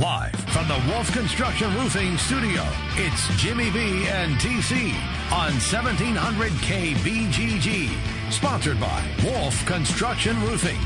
Live from the Wolf Construction Roofing Studio, it's Jimmy B and TC on 1700 KBGG. Sponsored by Wolf Construction Roofing.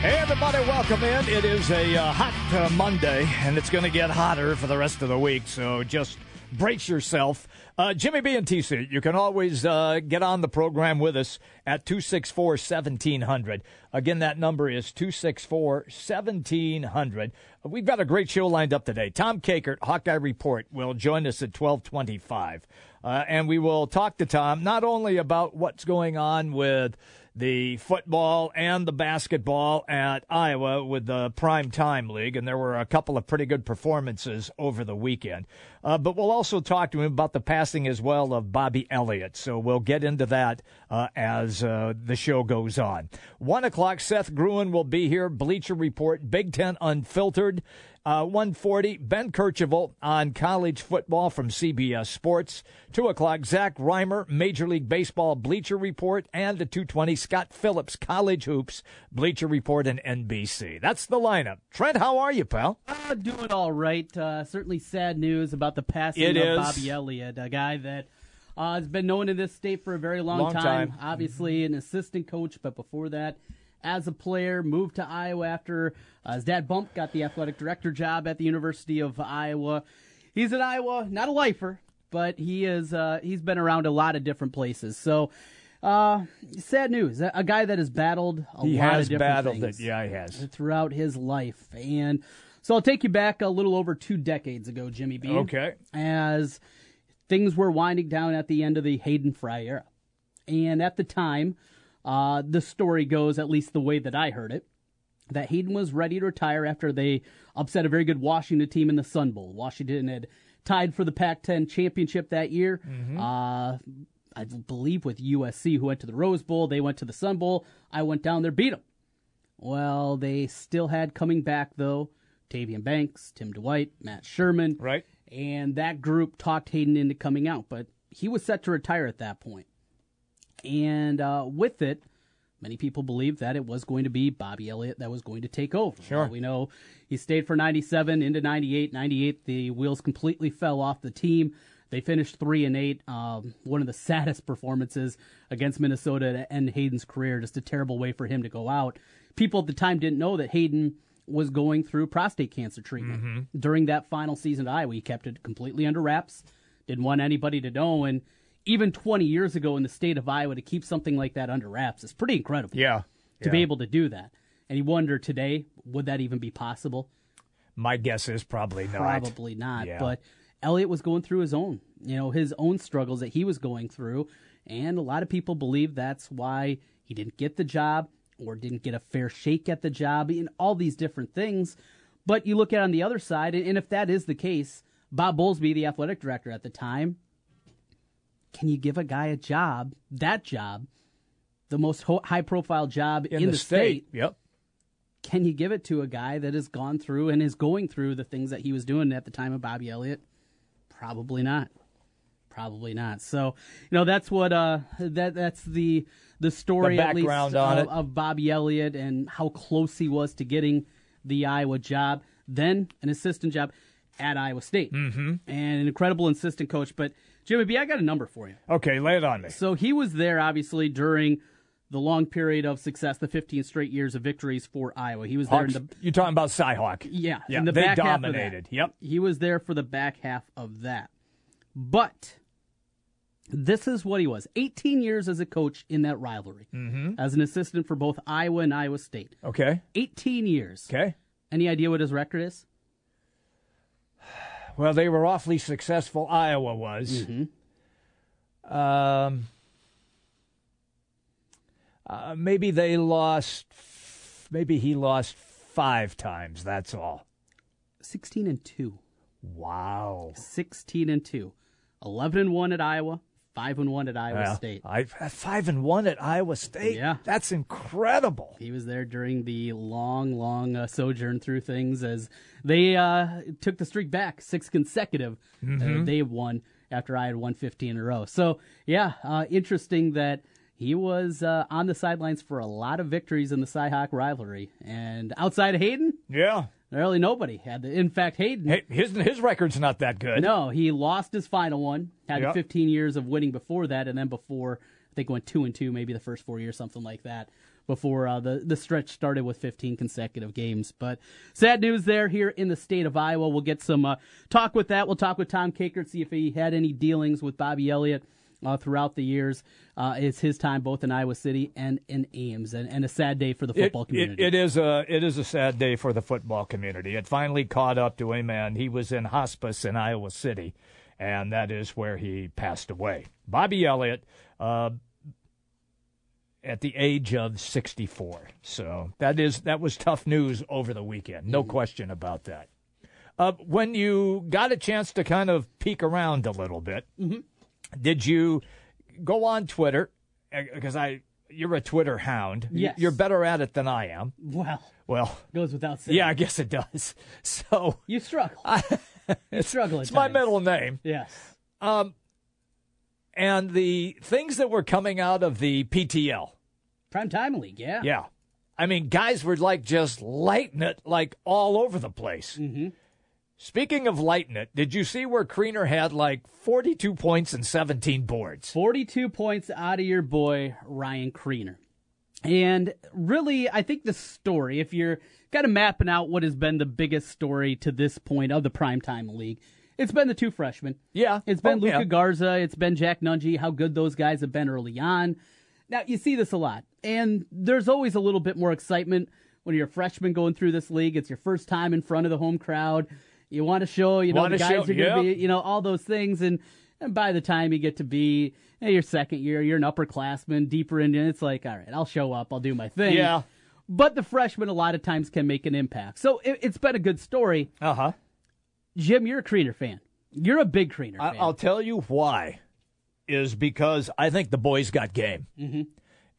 Hey, everybody, welcome in. It is a uh, hot uh, Monday, and it's going to get hotter for the rest of the week, so just brace yourself. Uh, Jimmy B and TC, you can always uh, get on the program with us at 264 1700. Again, that number is 264 1700. We've got a great show lined up today. Tom Kakert, Hawkeye Report, will join us at 1225. Uh, and we will talk to Tom not only about what's going on with the football and the basketball at Iowa with the Prime Time League, and there were a couple of pretty good performances over the weekend. Uh, but we'll also talk to him about the passing as well of Bobby Elliott. So we'll get into that uh, as uh, the show goes on. One o'clock, Seth Gruen will be here. Bleacher Report, Big Ten Unfiltered. Uh, 140, Ben Kercheval on college football from CBS Sports. 2 o'clock, Zach Rymer, Major League Baseball Bleacher Report. And the 220, Scott Phillips, College Hoops, Bleacher Report and NBC. That's the lineup. Trent, how are you, pal? Uh, doing all right. Uh, certainly sad news about the passing It of is. Bobby Elliott, a guy that uh, has been known in this state for a very long, Long time. Obviously, an assistant coach, but before that, as a player, moved to Iowa after uh, his dad Bump got the athletic director job at the University of Iowa. He's at Iowa, not a lifer, but he is. Uh, he's been around a lot of different places. So. Uh, sad news. A guy that has battled a He lot of different battled things it. Yeah, he has. throughout his life. And so I'll take you back a little over two decades ago, Jimmy B. Okay. As things were winding down at the end of the Hayden Fry era. And at the time, uh, the story goes, at least the way that I heard it, that Hayden was ready to retire after they upset a very good Washington team in the Sun Bowl. Washington had tied for the Pac 10 championship that year. Uh, I believe with USC, who went to the Rose Bowl. They went to the Sun Bowl. I went down there, beat them. Well, they still had coming back, though, Tavian Banks, Tim Dwight, Matt Sherman. Right. And that group talked Hayden into coming out, but he was set to retire at that point. And uh, with it, many people believed that it was going to be Bobby Elliott that was going to take over. Sure. Well, we know he stayed for 97 into 98. 98, the wheels completely fell off the team. They finished three and eight. Um, one of the saddest performances against Minnesota to end Hayden's career. Just a terrible way for him to go out. People at the time didn't know that Hayden was going through prostate cancer treatment during that final season at Iowa. He kept it completely under wraps. Didn't want anybody to know. And even 20 years ago in the state of Iowa to keep something like that under wraps is pretty incredible Yeah. to be able to do that. And you wonder today, would that even be possible? My guess is probably not. Probably not. Yeah. But Elliot was going through his own, you know, his own struggles that he was going through. And a lot of people believe that's why he didn't get the job or didn't get a fair shake at the job and all these different things. But you look at it on the other side, and if that is the case, Bob Bowlesby, the athletic director at the time, can you give a guy a job, that job, the most high profile job in, In, the, state. Yep. can you give it to a guy that has gone through and is going through the things that he was doing at the time of Bobby Elliott? Probably not. Probably not. So, you know, that's what uh that that's the the story The at least on of, it. of Bobby Elliott and how close he was to getting the Iowa job, then an assistant job at Iowa State, mm-hmm. and an incredible assistant coach. But Jimmy B, I got a number for you. Okay, lay it on me. So he was there obviously during the long period of success, the 15 straight years of victories for Iowa. He was there in the you're talking about Cyhawk. yeah, Yeah, in the they back dominated. Half of that. Yep. He was there for the back half of that. But this is what he was 18 years as a coach in that rivalry, mm-hmm. as an assistant for both Iowa and Iowa State. Okay. 18 years. Okay. Any idea what his record is? Well, they were awfully successful. Iowa was. Mm-hmm. Um, uh, maybe they lost. Maybe he lost five times. That's all. 16 and 2. Wow. 16 and 2. 11 and 1 at Iowa, 5 and 1 at Iowa Yeah. State. I five and one at Iowa State. Yeah. that's incredible. He was there during the long, long uh, sojourn through things as they uh, took the streak back, six consecutive. Uh, they won after I had won 15 in a row. So, yeah, uh, interesting that he was uh, on the sidelines for a lot of victories in the Cyhawk rivalry. And outside of Hayden, Yeah. Really nobody had the. In fact, Hayden. His his record's not that good. No, he lost his final one. Had Yep. 15 years of winning before that, and then before I think went two and two, maybe the first four years, something like that. Before uh, the the stretch started with 15 consecutive games, but sad news there here in the state of Iowa. We'll get some uh, talk with that. We'll talk with Tom Kakert, see if he had any dealings with Bobby Elliott uh, throughout the years. Uh, it's his time both in Iowa City and in Ames, and, and a sad day for the football it, community. it is a it is a sad day for the football community. It finally caught up to him, and he was in hospice in Iowa City, and that is where he passed away. Bobby Elliott, uh, at the age of sixty four. So that is that was tough news over the weekend. No question about that. Uh, when you got a chance to kind of peek around a little bit, did you go on Twitter? Because I, you're a Twitter hound. Yes. You're better at it than I am. well, Well, goes without saying. yeah, I guess it does. So you struggle. you struggle. It's my middle name. Yes. Um, And the things that were coming out of the PTL. Prime time league, yeah. Yeah. I mean, guys were like just lighting it like all over the place. Mm-hmm. Speaking of lighting it, did you see where Kriener had like 42 points and 17 boards? 42 points out of your boy, Ryan Kriener. And really, I think the story, if you're kind of mapping out what has been the biggest story to this point of the primetime league, it's been the two freshmen. Yeah. It's been Oh, Luka yeah. Garza, it's been Jack Nunge, how good those guys have been early on. Now, you see this a lot, and there's always a little bit more excitement when you're a freshman going through this league. It's your first time in front of the home crowd. You want to show, you know, the guys show- are going to yeah. be, you know, all those things. And, and by the time you get to be your second year, you're an upperclassman, deeper in, it's like, all right, I'll show up, I'll do my thing. Yeah. But the freshmen a lot of times can make an impact. So it, it's been a good story. Uh huh. Jim, you're a Kriener fan. You're a big Kriener I- fan. I'll tell you why. Is because I think the boys got game. Mm-hmm.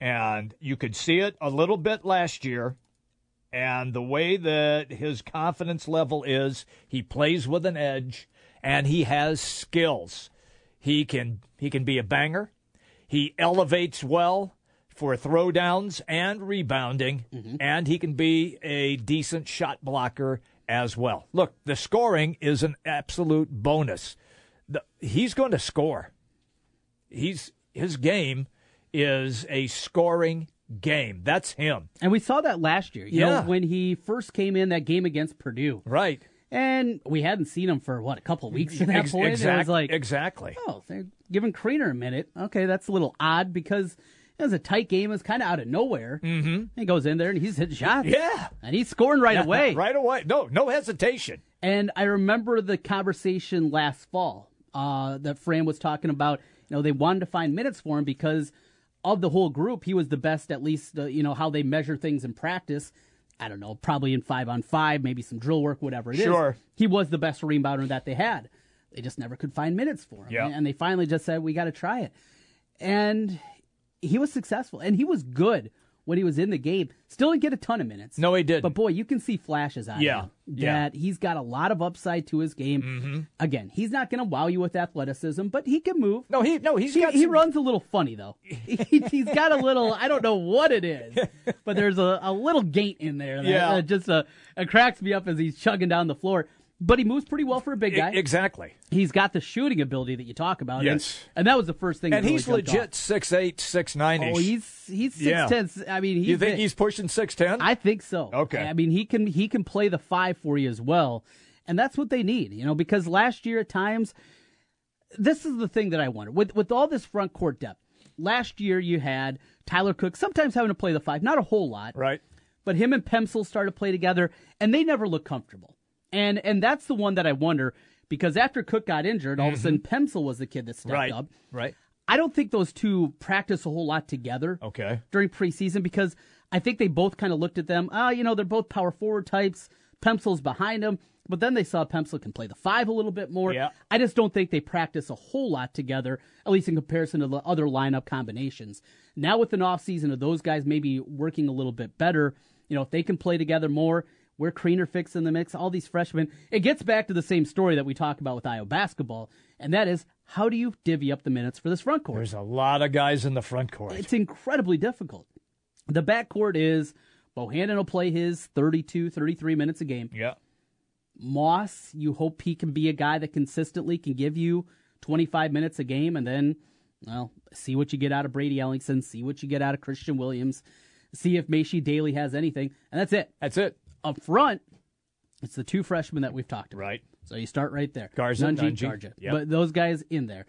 And you could see it a little bit last year. And the way that his confidence level is, he plays with an edge and he has skills. He can he can be a banger. He elevates well for throwdowns and rebounding, mm-hmm. and he can be a decent shot blocker as well. Look, the scoring is an absolute bonus. The, he's going to score. He's his game is a scoring game. That's him. and we saw that last year. You Yeah. know, when he first came in that game against Purdue. Right. And we hadn't seen him for what, a couple of weeks at that Ex- point? And it was exact- like exactly. Oh, they're giving Kriener a minute. Okay, that's a little odd because it was a tight game. It was kind of out of nowhere. Mm-hmm. He goes in there and he's hitting shots. Yeah. And he's scoring right away. Right away. No, no hesitation. And I remember the conversation last fall uh, that Fran was talking about. You know, they wanted to find minutes for him because of the whole group. He was the best, at least, uh, you know, how they measure things in practice. I don't know, probably in five on five, maybe some drill work, whatever it is. Sure. He was the best rebounder that they had. They just never could find minutes for him. Yeah. And they finally just said, we got to try it. And he was successful. And he was good when he was in the game. Still didn't get a ton of minutes. No, he didn't. But boy, you can see flashes out Yeah, of him yeah. that he's got a lot of upside to his game. Mm-hmm. Again, he's not going to wow you with athleticism, but he can move. No, he no, he's He, got he some- runs a little funny though. he, he's got a little I don't know what it is, but there's a, a little gait in there that Yeah. uh, just uh, it cracks me up as he's chugging down the floor. But he moves pretty well for a big guy. exactly. He's got the shooting ability that you talk about. Yes. and, and that was the first thing. And that really he's jumped legit six eight, six nine. Oh, he's he's six Yeah. ten. I mean, you think big. he's pushing six ten? I think so. Okay. I mean, he can he can play the five for you as well, and that's what they need. You know, because last year at times, this is the thing that I wonder with with all this front court depth. Last year you had Tyler Cook sometimes having to play the five, not a whole lot, right. but him and Pemsl started to play together, and they never looked comfortable. And and that's the one that I wonder because after Cook got injured, all of a sudden Pemsl was the kid that stepped Mm-hmm. Right. up. Right. I don't think those two practice a whole lot together Okay. during preseason because I think they both kind of looked at them. Ah, you know, they're both power forward types. Pemsl's behind them. But then they saw Pemsl can play the five a little bit more. Yeah. I just don't think they practice a whole lot together, at least in comparison to the other lineup combinations. Now with an offseason of those guys maybe working a little bit better, you know, if they can play together more, where Kriener fix in the mix, all these freshmen, it gets back to the same story that we talk about with Iowa basketball, and that is how do you divvy up the minutes for this front court? There's a lot of guys in the front court. It's incredibly difficult. The back court is Bohannon will play his 32, 33 minutes a game. yeah. Moss, you hope he can be a guy that consistently can give you 25 minutes a game and then, well, see what you get out of Brady Ellingson, see what you get out of Christian Williams, see if Maishe Dailey has anything, and that's it. That's it. Up front, it's the two freshmen that we've talked about. Right. So you start right there. Garza, Nunge. Garza. Yep. But those guys in there.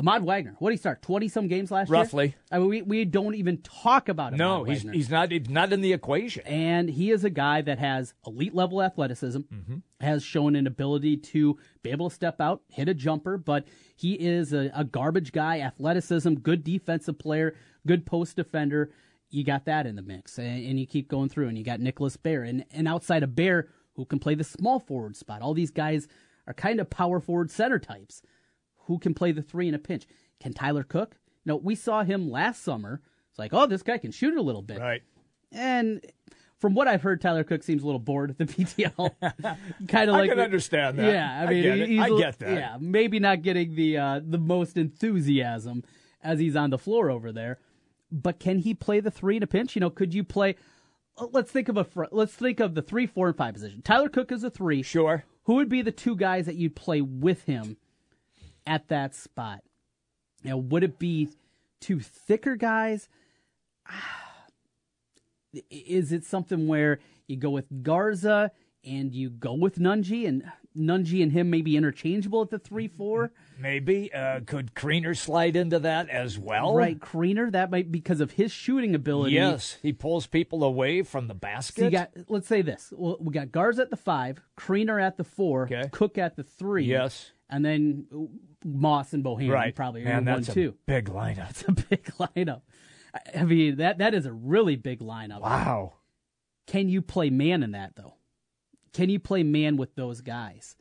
Ahmad Wagner, what did he start? 20 some games last Roughly. year? Roughly. I mean, we, we don't even talk about him. No, he's he's not he's not in the equation. and he is a guy that has elite level athleticism, mm-hmm. has shown an ability to be able to step out, hit a jumper, but he is a, a garbage guy, athleticism, good defensive player, good post defender. You got that in the mix, and, and you keep going through, and you got Nicholas Baer, and, and outside of Baer, who can play the small forward spot. All these guys are kind of power forward center types who can play the three in a pinch. Can Tyler Cook? No, we saw him last summer. It's like, oh, this guy can shoot a little bit. Right. And from what I've heard, Tyler Cook seems a little bored at the PTL. kind of I like can understand that. Yeah, I I mean, get it. he's I get that. Yeah, maybe not getting the uh, the most enthusiasm as he's on the floor over there. But can he play the three in a pinch? You know, could you play? uh, Let's think of a let's think of the three, four, and five position. Tyler Cook is a three. Sure. Who would be the two guys that you'd play with him at that spot? You know, would it be two thicker guys? Is it something where you go with Garza and you go with Nunge and Nunge and him may be interchangeable at the three four? Maybe uh, could Kriener slide into that as well? Right, Kriener, that might because of his shooting ability. Yes, he pulls people away from the So basket. you got let's say this. We got Garza at the five, Kriener at the four, Okay. Cook at the three. Yes. And then Moss and Bohannon right. probably Man, are one that's a two. big lineup. It's a big lineup. I mean that that is a really big lineup. Wow. Can you play man in that though? Can you play man with those guys?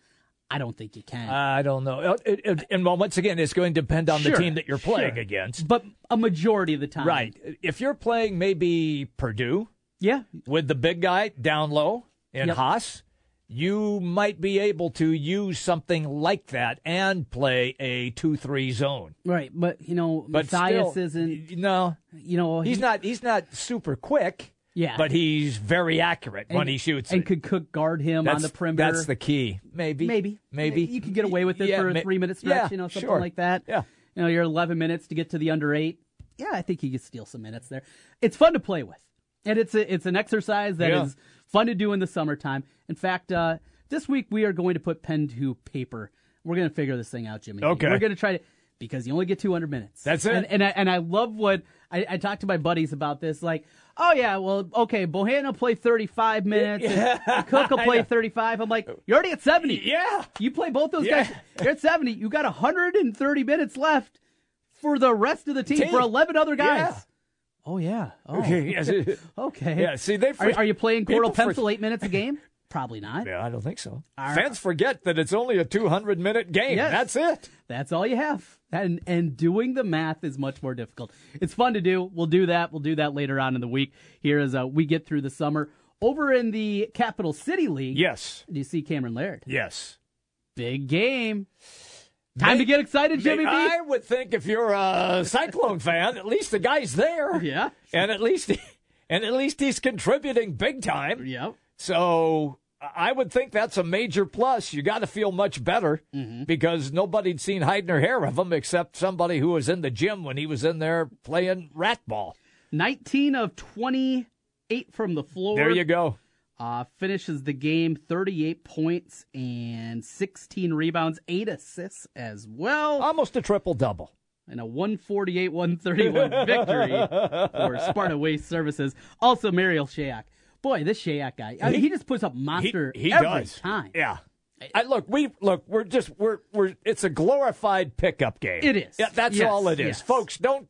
I don't think you can. I don't know. It- it- and well, once again, it's going to depend on Sure, the team that you're playing sure. against. but a majority of the time, Right. If you're playing maybe Purdue Yeah, with the big guy down low in Yep. Haas, you might be able to use something like that and play a two-three zone. right. But you know, But Matthias still, isn't. No, You know, he's he- not. He's not super quick. Yeah. but he's very accurate when he shoots. and it. could Cook guard him that's, on the perimeter. That's the key. Maybe. Maybe. Maybe You could get away with it Yeah, for a three minute stretch, yeah, you know, something sure. like that. Yeah. You know, you're 11 minutes to get to the under eight. Yeah, I think you could steal some minutes there. It's fun to play with. And it's a, it's an exercise that is Yeah. fun to do in the summertime. In fact, uh, this week we are going to put pen to paper. We're going to figure this thing out, Jimmy. Okay. We're going to try to, because you only get 200 minutes. That's it. And, and, I, and I love what, I, I talked to my buddies about this. Like, oh, yeah, well, okay, Bohannon will play 35 minutes. and Cook will play 35. I'm like, you're already at 70. Yeah. You play both those Yeah. guys. You're at 70. You got 130 minutes left for the rest of the team, Team. for 11 other guys. Yeah. Oh, yeah. Oh, Yes. okay. Yeah, see, they Are, are you playing people Cordell for- Pemsl eight minutes a game? Probably not. Yeah, I don't think so. All Fans forget that it's only a 200 minute game. Yes. That's it. That's all you have. And and doing the math is much more difficult. It's fun to do. We'll do that. We'll do that later on in the week here as uh, we get through the summer. Over in the Capital City League, Yes. do you see Cameron Lard? Yes. Big game. Time to get excited, Jimmy B. I would think if you're a Cyclone fan, at least the guy's there. Yeah. And at least and at least he's contributing big time. Yep. So I would think that's a major plus. You got to feel much better Mm-hmm. because nobody'd seen hide nor hair of him except somebody who was in the gym when he was in there playing rat ball. 19 of 28 from the floor. There you go. Uh, finishes the game 38 points and 16 rebounds, 8 assists as well, Almost a triple double. and a 148 131 victory for Sparta Waste Services. Also, Marial Shayok. Boy, this Shayok guy, I mean, he, just puts up He, monster he every does. time. Yeah. I, look, we look. We're just we're we're. It's a glorified pickup game. It is. Yeah, that's Yes, all it is, yes. folks. Don't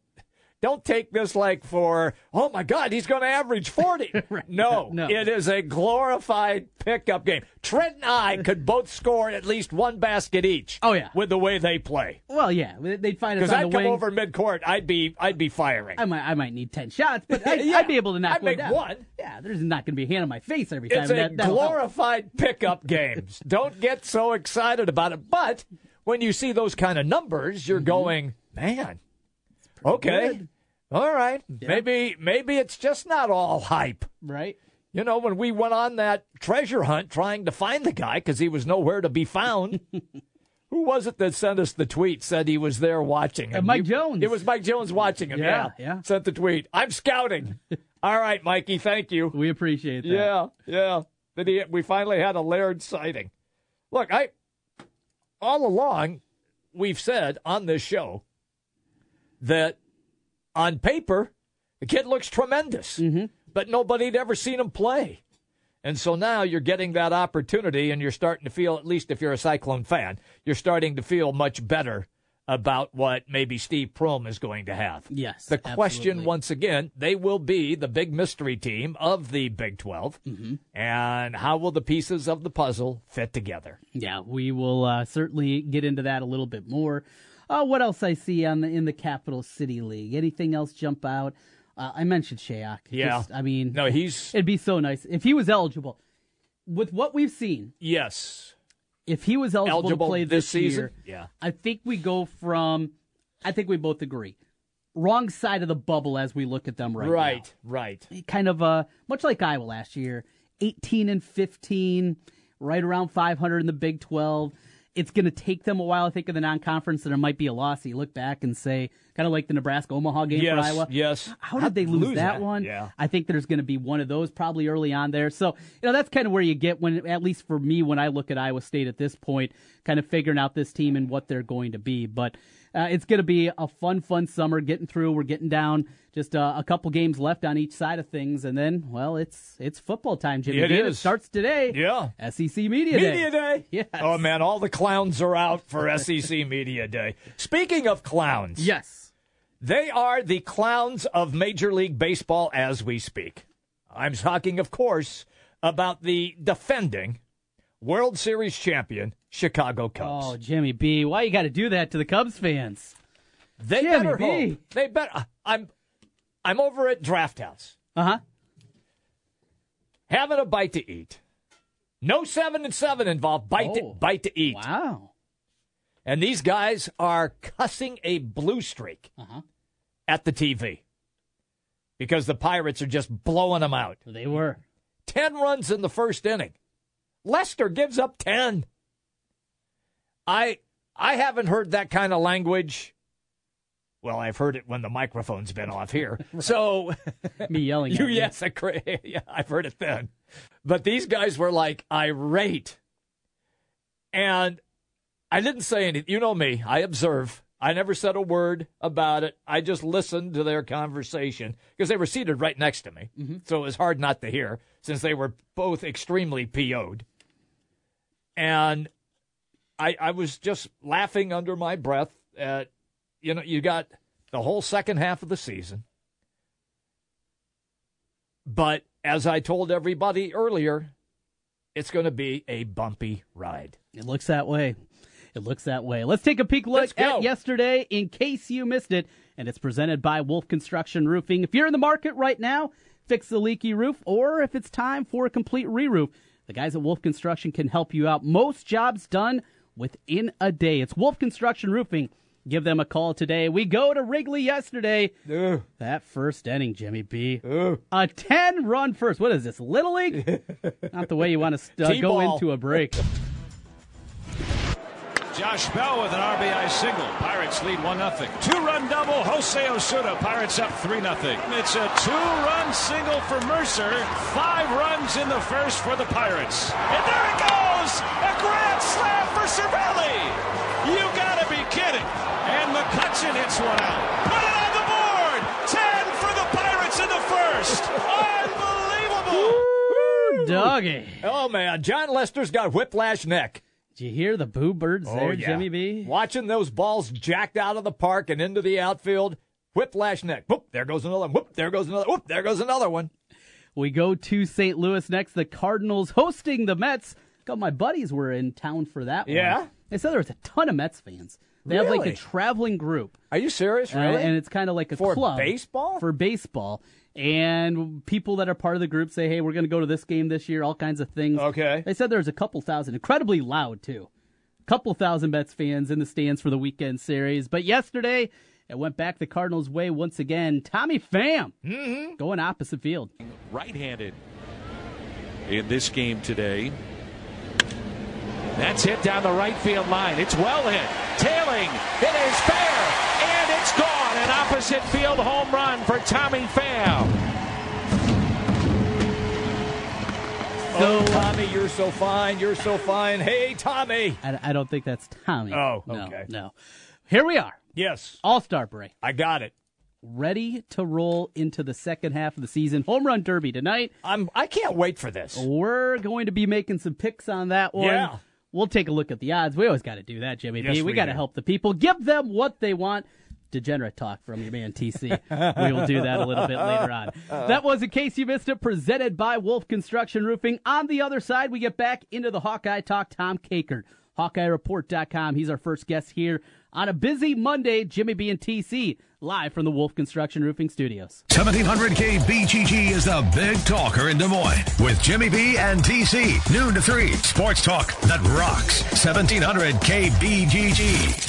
don't take this like for, oh my God, he's going to average 40. no, No. it is a glorified pickup game. Trent and I could both score at least one basket each. Oh, yeah. With the way they play. Well, yeah, they'd find us Because I'd come wing. over midcourt, I'd be, I'd be firing. I might, I might need ten shots, but I, Yeah. I'd be able to knock I'd one make down. one. Yeah, there's not going to be a hand on my face every time. It's a That- glorified pickup games. Don't get so excited about it. But when you see those kind of numbers, you're mm-hmm. going, man, okay, good. all right, maybe maybe it's just not all hype. right? You know, when we went on that treasure hunt trying to find the guy because he was nowhere to be found. Who was it that sent us the tweet? Said he was there watching. Uh, Mike you- Jones. It was Mike Jones watching him. Yeah, Yeah, yeah. Sent the tweet. I'm scouting. All right, Mikey. Thank you. We appreciate that. Yeah, yeah. That he, we finally had a Lard sighting. Look, I all along we've said on this show that on paper the kid looks tremendous, but nobody had ever seen him play. And so now you're getting that opportunity, and you're starting to feel, at least if you're a Cyclone fan, you're starting to feel much better about what maybe Steve Prohm is going to have. Yes, The question, absolutely. once again, they will be the big mystery team of the Big 12. Mm-hmm. And how will the pieces of the puzzle fit together? Yeah, we will uh, certainly get into that a little bit more. Uh, what else I see on the in the Capital City League? Anything else jump out? Uh, I mentioned Shayok. Yeah. Just, I mean, No, he's, it'd be so nice if he was eligible. With what we've seen, yes, if he was eligible, eligible to play this this, season. year, Yeah. I think we go from. I think we both agree. Wrong side of the bubble as we look at them right, now. Right, right. Kind of uh, much like Iowa last year, eighteen and fifteen, right around five hundred in the Big Twelve. It's going to take them a while, I think, in the non-conference, and it might be a loss. You look back and say, kind of like the Nebraska Omaha game Yes, for Iowa. yes. How did they lose, lose that, that? one? Yeah. I think there's going to be one of those probably early on there. So, you know, that's kind of where you get when, at least for me, when I look at Iowa State at this point, kind of figuring out this team and what they're going to be. But uh, it's going to be a fun, fun summer getting through. We're getting down just uh, a couple games left on each side of things, and then, well, it's it's football time, Jimmy. It is. starts today. Yeah. SEC Media, Day. Media Day. Yes. Oh, man, all the clowns are out for SEC Media Day. Speaking of clowns, Yes. They are the clowns of Major League Baseball as we speak. I'm talking, of course, about the defending World Series champion Chicago Cubs. Oh, Jimmy B, why you got to do that to the Cubs fans? they Jimmy better B. hope. They better. I'm, I'm over at Draft House Uh huh. having a bite to eat. No seven and seven involved. Bite Oh. to bite to eat. Wow. And these guys are cussing a blue streak Uh-huh. at the TV because the Pirates are just blowing them out. They were. 10 runs in the first inning. Lester gives up 10. I I haven't heard that kind of language. Well, I've heard it when the microphone's been off here. So, Me yelling. you yes, I cra- yeah, I've heard it then. But these guys were like irate. And I didn't say anything. You know me. I observe. I never said a word about it. I just listened to their conversation because they were seated right next to me. Mm-hmm. So it was hard not to hear since they were both extremely PO'd. And I, I was just laughing under my breath at, you know, you got the whole second half of the season. But as I told everybody earlier, it's going to be a bumpy ride. It looks that way. It looks that way. Let's take a peek look at yesterday in case you missed it. And it's presented by Wolf Construction Roofing. If you're in the market right now, fix the leaky roof, or if it's time for a complete re roof, the guys at Wolf Construction can help you out. Most jobs done within a day. It's Wolf Construction Roofing. Give them a call today. We go to Wrigley yesterday. Ugh. That first inning, Jimmy B. A 10 run first. What is this, Little League? Not the way you want to uh, go into a break. Josh Bell with an RBI single. Pirates lead 1 0. Two run double, Jose Osuna. Pirates up 3 0. It's a two run single for Mercer. Five runs in the first for the Pirates. And there it goes! A grand slam for Cervelli! You gotta be kidding! And McCutcheon hits one out. Put it on the board! 10 for the Pirates in the first! Unbelievable! Doggy. Oh, man. Jon Lester's got whiplash neck. Did you hear the boo birds there, Oh, yeah. Jimmy B? Watching those balls jacked out of the park and into the outfield, Whiplash neck. Whoop, there goes another one. Whoop, there goes another. Whoop, there goes another one. We go to St. Louis next. The Cardinals hosting the Mets. Got my buddies were in town for that one. Yeah? They said there was a ton of Mets fans. They have like a traveling group. Are you serious? Uh, and it's kind of like a For club baseball? For baseball, and people that are part of the group say, "Hey, we're going to go to this game this year." All kinds of things. Okay. They said there was a couple thousand, incredibly loud too. a Couple thousand Mets fans in the stands for the weekend series. But yesterday, it went back the Cardinals' way once again. Tommy Pham Mm-hmm. going opposite field. right-handed in this game today. That's hit down the right field line. It's well hit. Tailing. It is fair. And it's gone. An opposite field home run for Tommy Pham. oh, Tommy, you're so fine. You're so fine. Hey, Tommy. I, I don't think that's Tommy. Oh, no, okay. No. Here we are. Yes, All Star break. I got it. Ready to roll into the second half of the season. Home run derby tonight. I'm. I can't wait for this. We're going to be making some picks on that one. Yeah. We'll take a look at the odds. We always got to do that, Jimmy Yes, B. We we got to help the people. Give them what they want. Degenerate talk from your man TC. we will do that a little bit later on. That was, in case you missed it, presented by Wolf Construction Roofing. On the other side, we get back into the Hawkeye talk. Tom Kakert, HawkeyeReport.com. He's our first guest here on a busy Monday. Jimmy B and TC live from the Wolf Construction Roofing Studios. 1700K BGG is the big talker in Des Moines with Jimmy B and TC. Noon to 3. Sports talk that rocks. 1700K BGG.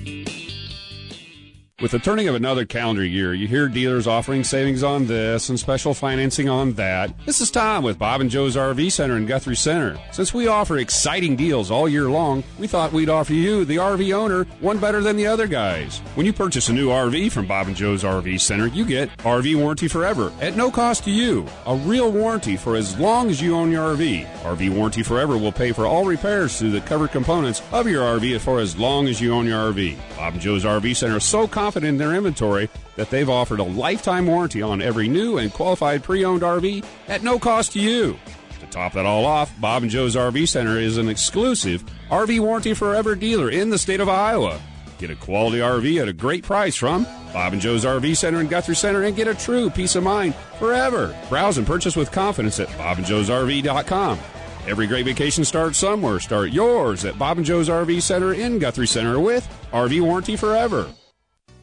With the turning of another calendar year, you hear dealers offering savings on this and special financing on that. This is Tom with Bob and Joe's RV Center in Guthrie Center. Since we offer exciting deals all year long, we thought we'd offer you, the RV owner, one better than the other guys. When you purchase a new RV from Bob and Joe's RV Center, you get RV warranty forever at no cost to you. A real warranty for as long as you own your RV. RV warranty forever will pay for all repairs to the covered components of your RV for as long as you own your RV. Bob and Joe's RV Center is so confident in their inventory that they've offered a lifetime warranty on every new and qualified pre-owned RV at no cost to you. To top that all off, Bob and Joe's RV Center is an exclusive RV warranty forever dealer in the state of Iowa. Get a quality RV at a great price from Bob and Joe's RV Center in Guthrie Center and get a true peace of mind forever. Browse and purchase with confidence at bobandjoesrv.com. Every great vacation starts somewhere. Start yours at Bob and Joe's RV Center in Guthrie Center with RV warranty forever.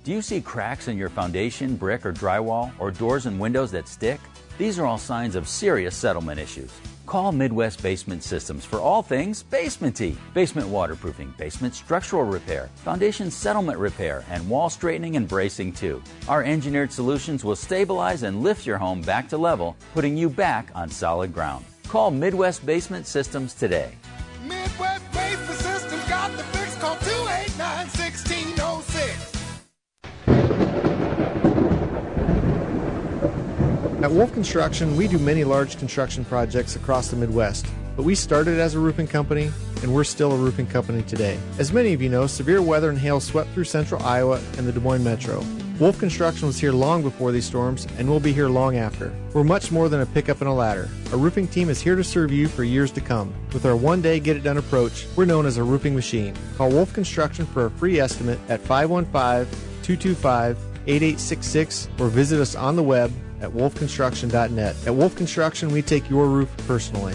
Do you see cracks in your foundation, brick, or drywall, or doors and windows that stick? These are all signs of serious settlement issues. Call Midwest Basement Systems for all things basementy. Basement waterproofing, basement structural repair, foundation settlement repair, and wall straightening and bracing too. Our engineered solutions will stabilize and lift your home back to level, putting you back on solid ground. Call Midwest Basement Systems today. Midwest At Wolf Construction, we do many large construction projects across the Midwest, but we started as a roofing company and we're still a roofing company today. As many of you know, severe weather and hail swept through central Iowa and the Des Moines metro. Wolf Construction was here long before these storms and will be here long after. We're much more than a pickup and a ladder. Our roofing team is here to serve you for years to come. With our one day get it done approach, we're known as a roofing machine. Call Wolf Construction for a free estimate at 515 225 8866 or visit us on the web at wolfconstruction.net. At Wolf Construction, we take your roof personally.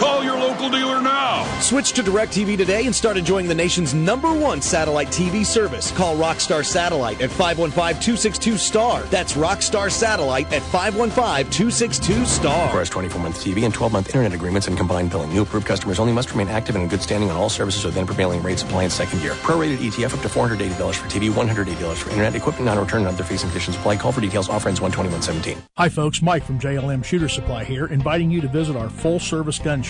Call your local dealer now. Switch to DirecTV today and start enjoying the nation's number one satellite TV service. Call Rockstar Satellite at 515-262-STAR. That's Rockstar Satellite at 515-262-STAR. Requires 24-month TV and 12-month internet agreements and combined billing. New approved customers only must remain active and in good standing on all services within prevailing rates apply in second year. Prorated ETF up to $480 for TV, $180 for internet. Equipment non-return and other fees and conditions apply. Call for details. Offer ends 12117. Hi folks, Mike from JLM Shooter Supply here, inviting you to visit our full-service gun shop.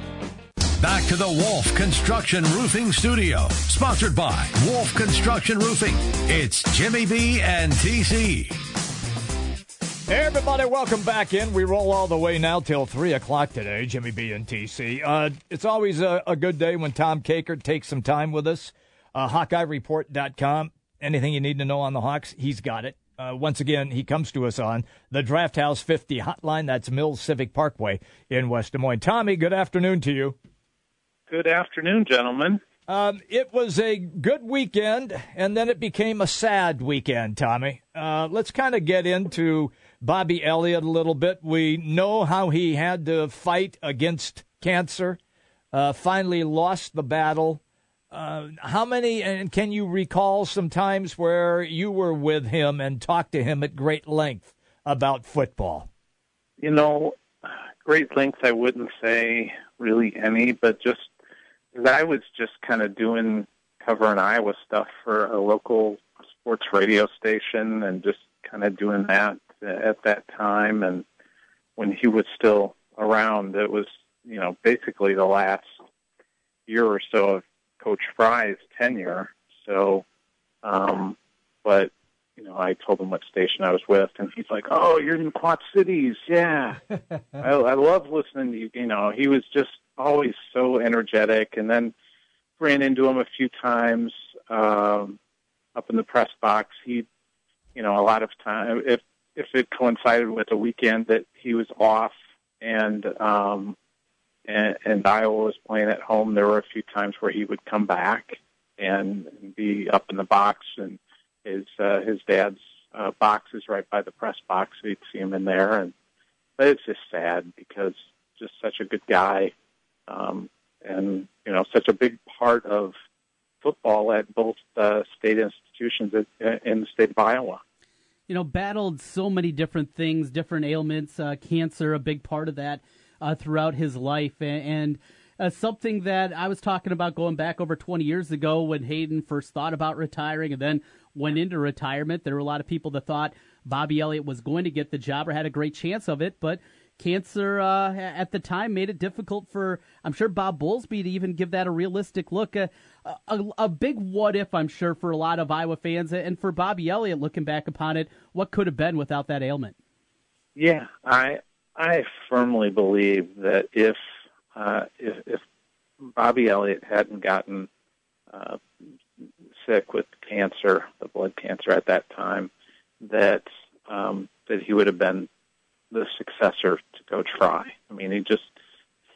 Back to the Wolf Construction Roofing Studio, sponsored by Wolf Construction Roofing. It's Jimmy B and TC. Hey everybody, welcome back in. We roll all the way now till 3 o'clock today, Jimmy B and TC. Uh, it's always a, a, good day when Tom Kakert takes some time with us. Uh, HawkeyeReport.com. Anything you need to know on the Hawks, he's got it. Uh, once again, he comes to us on the Draft House 50 hotline. That's Mills Civic Parkway in West Des Moines. Tommy, good afternoon to you. Good afternoon, gentlemen. Um, it was a good weekend, and then it became a sad weekend, Tommy. Uh, let's kind of get into Bobby Elliott a little bit. We know how he had to fight against cancer, uh, finally lost the battle. Uh, how many, and can you recall some times where you were with him and talked to him at great length about football? You know, great length, I wouldn't say really any, but just I was just kind of doing covering Iowa stuff for a local sports radio station and just kind of doing that at that time. And when he was still around, it was, you know, basically the last year or so of Coach Fry's tenure. So, um, but, you know, I told him what station I was with, and he's like, "Oh, you're in Quad Cities, yeah." I, I love listening to you. You know, he was just always so energetic, and then ran into him a few times um, up in the press box. He, you know, a lot of time if if it coincided with a weekend that he was off and um, and, and Iowa was playing at home, there were a few times where he would come back and, be up in the box, and his uh, his dad's uh, box is right by the press box, so you'd see him in there, and but it's just sad because just such a good guy, um, and you know such a big part of football at both uh, state institutions in the state of Iowa you know, battled so many different things, different ailments, uh, cancer, a big part of that uh, throughout his life, and, and uh, something that I was talking about going back over 20 years ago when Hayden first thought about retiring and then went into retirement. There were a lot of people that thought Bobby Elliott was going to get the job or had a great chance of it, but cancer uh, at the time made it difficult for I'm sure Bob Bowlesby to even give that a realistic look. Uh, a, a, big what if I'm sure for a lot of Iowa fans and for Bobby Elliott looking back upon it, what could have been without that ailment. Yeah, I I firmly believe that if uh, if, if Bobby Elliott hadn't gotten uh, sick with cancer, the blood cancer at that time, that um, that he would have been the successor to go try. I mean, he just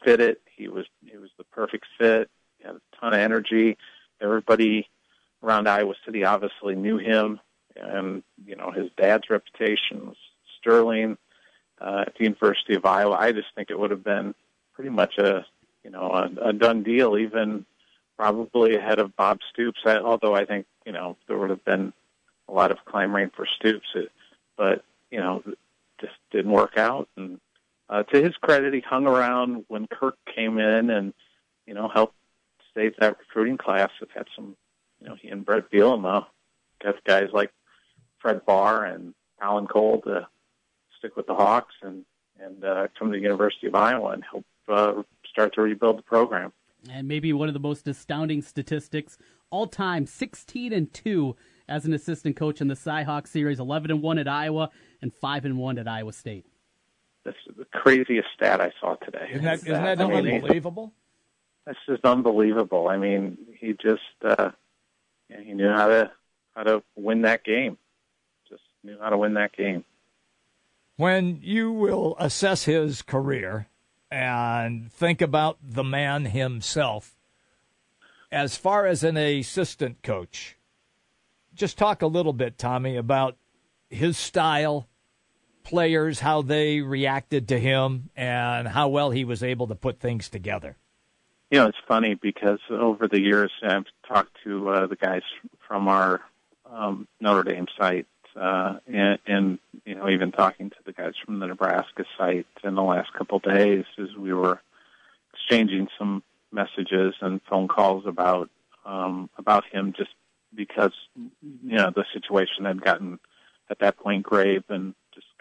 fit it. He was he was the perfect fit. He had a ton of energy. Everybody around Iowa City obviously knew him, and you know his dad's reputation was sterling uh, at the University of Iowa. I just think it would have been pretty much a you know a, a done deal, even probably ahead of Bob Stoops. Although I think you know there would have been a lot of clamoring for Stoops, but you know just didn't work out. And uh, to his credit, he hung around when Kirk came in and you know helped save that recruiting class. That had some, you know, he and Bret Bielema got guys like Fred Barr and Alan Cole to stick with the Hawks and and uh, come to the University of Iowa and help uh, start to rebuild the program. And maybe one of the most astounding statistics all time: sixteen and two as an assistant coach in the Cyhawk series, eleven and one at Iowa, and five and one at Iowa State. That's the craziest stat I saw today. Isn't that, isn't that I mean, unbelievable? That's just unbelievable. I mean, he just uh, he knew how to how to win that game. Just knew how to win that game. When you will assess his career and think about the man himself, as far as an assistant coach, just talk a little bit, Tommy, about his style, players, how they reacted to him, and how well he was able to put things together. You know, it's funny because over the years I've talked to uh, the guys from our um, Notre Dame site, uh, and, and you know, even talking to the guys from the Nebraska site in the last couple of days as we were exchanging some messages and phone calls about um, about him, just because you know the situation had gotten at that point grave, and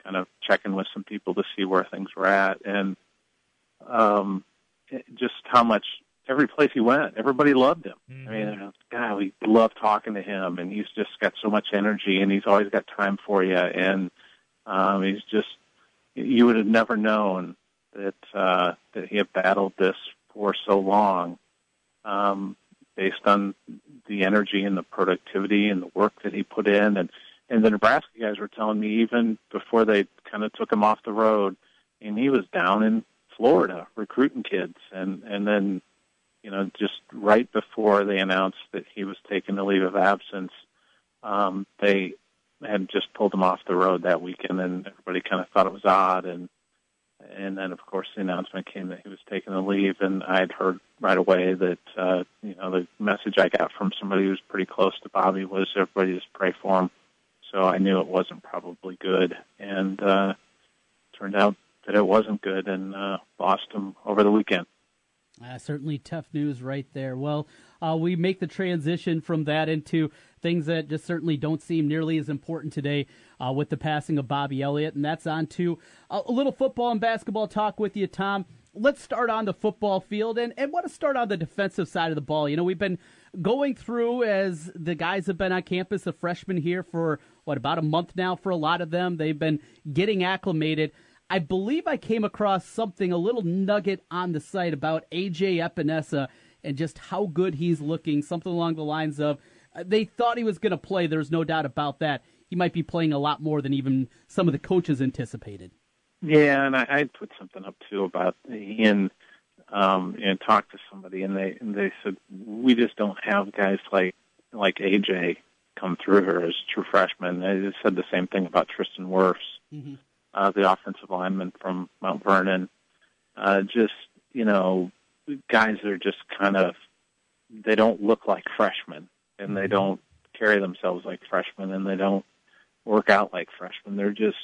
kind of checking with some people to see where things were at, and um, just how much every place he went, everybody loved him. I mean, God, we love talking to him, and he's just got so much energy, and he's always got time for you, and um, he's just you would have never known that uh, that he had battled this for so long, um, based on the energy and the productivity and the work that he put in, and and the Nebraska guys were telling me even before they kind of took him off the road, and he was down in Florida recruiting kids, and and then you know, just right before they announced that he was taking a leave of absence, um, they had just pulled him off the road that weekend, and everybody kind of thought it was odd. And and then, of course, the announcement came that he was taking the leave, and I had heard right away that uh, you know the message I got from somebody who was pretty close to Bobby was everybody just pray for him. So I knew it wasn't probably good, and uh, turned out that it wasn't good, and uh, lost him over the weekend. Uh, certainly tough news right there. Well, uh, we make the transition from that into things that just certainly don't seem nearly as important today uh, with the passing of Bobby Elliott, and that's on to a, a little football and basketball talk with you, Tom. Let's start on the football field and, and want to start on the defensive side of the ball. You know, we've been going through as the guys have been on campus, the freshmen here for what about a month now for a lot of them. They've been getting acclimated. I believe I came across something, a little nugget on the site about AJ Epenesa and just how good he's looking. Something along the lines of uh, they thought he was going to play. There's no doubt about that. He might be playing a lot more than even some of the coaches anticipated. Yeah, and I, I put something up too about and um, and talked to somebody, and they and they said we just don't have guys like like AJ come through here as true freshmen. They just said the same thing about Tristan Wirfs. Mm-hmm uh, the offensive lineman from Mount Vernon. Uh, just, you know, guys are just kind of, they don't look like freshmen and they don't carry themselves like freshmen and they don't work out like freshmen. They're just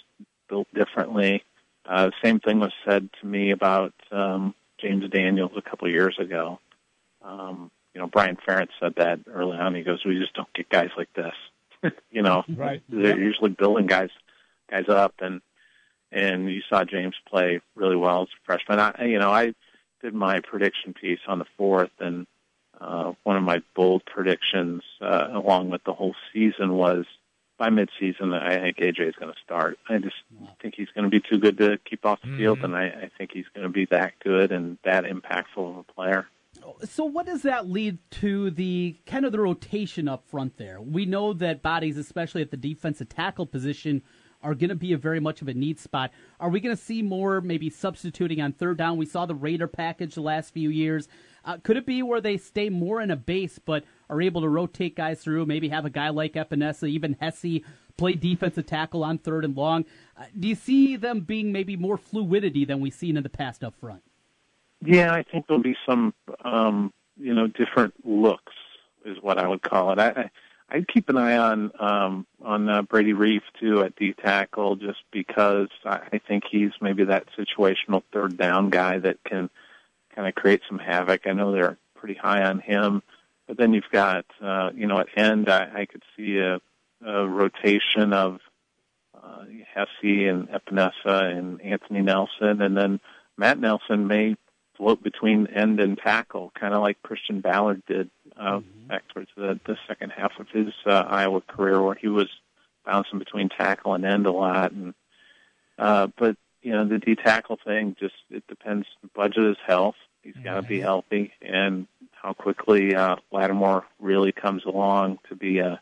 built differently. Uh, same thing was said to me about um, James Daniels a couple of years ago. Um, you know, Brian Ferentz said that early on. He goes, "We just don't get guys like this." you know, right? They're usually building guys guys up, and and you saw James play really well as a freshman. I, you know, I did my prediction piece on the fourth, and uh, one of my bold predictions, uh, along with the whole season, was by midseason, I think AJ is going to start. I just think he's going to be too good to keep off the mm-hmm. field, and I, I think he's going to be that good and that impactful of a player. So, what does that lead to the kind of the rotation up front there? We know that bodies, especially at the defensive tackle position, are going to be a very much of a need spot. Are we going to see more maybe substituting on third down? We saw the Raider package the last few years. Uh, could it be where they stay more in a base but are able to rotate guys through? Maybe have a guy like Epenesa, even Hesse, play defensive tackle on third and long. Uh, do you see them being maybe more fluidity than we've seen in the past up front? Yeah, I think there'll be some, um, you know, different looks is what I would call it. I, I'd keep an eye on um, on uh, Brady Reiff too at D tackle, just because I, I think he's maybe that situational third down guy that can kind of create some havoc. I know they're pretty high on him, but then you've got uh, you know at end I, I could see a, a rotation of uh, Hesse and Epenesa and Anthony Nelson, and then Matt Nelson may float between end and tackle, kind of like Christian Ballard did uh, mm-hmm. back towards the, the second half of his uh, Iowa career, where he was bouncing between tackle and end a lot, and Uh, but you know, the D tackle thing just it depends. The budget is health. He's got to be healthy, and how quickly uh, Lattimore really comes along to be a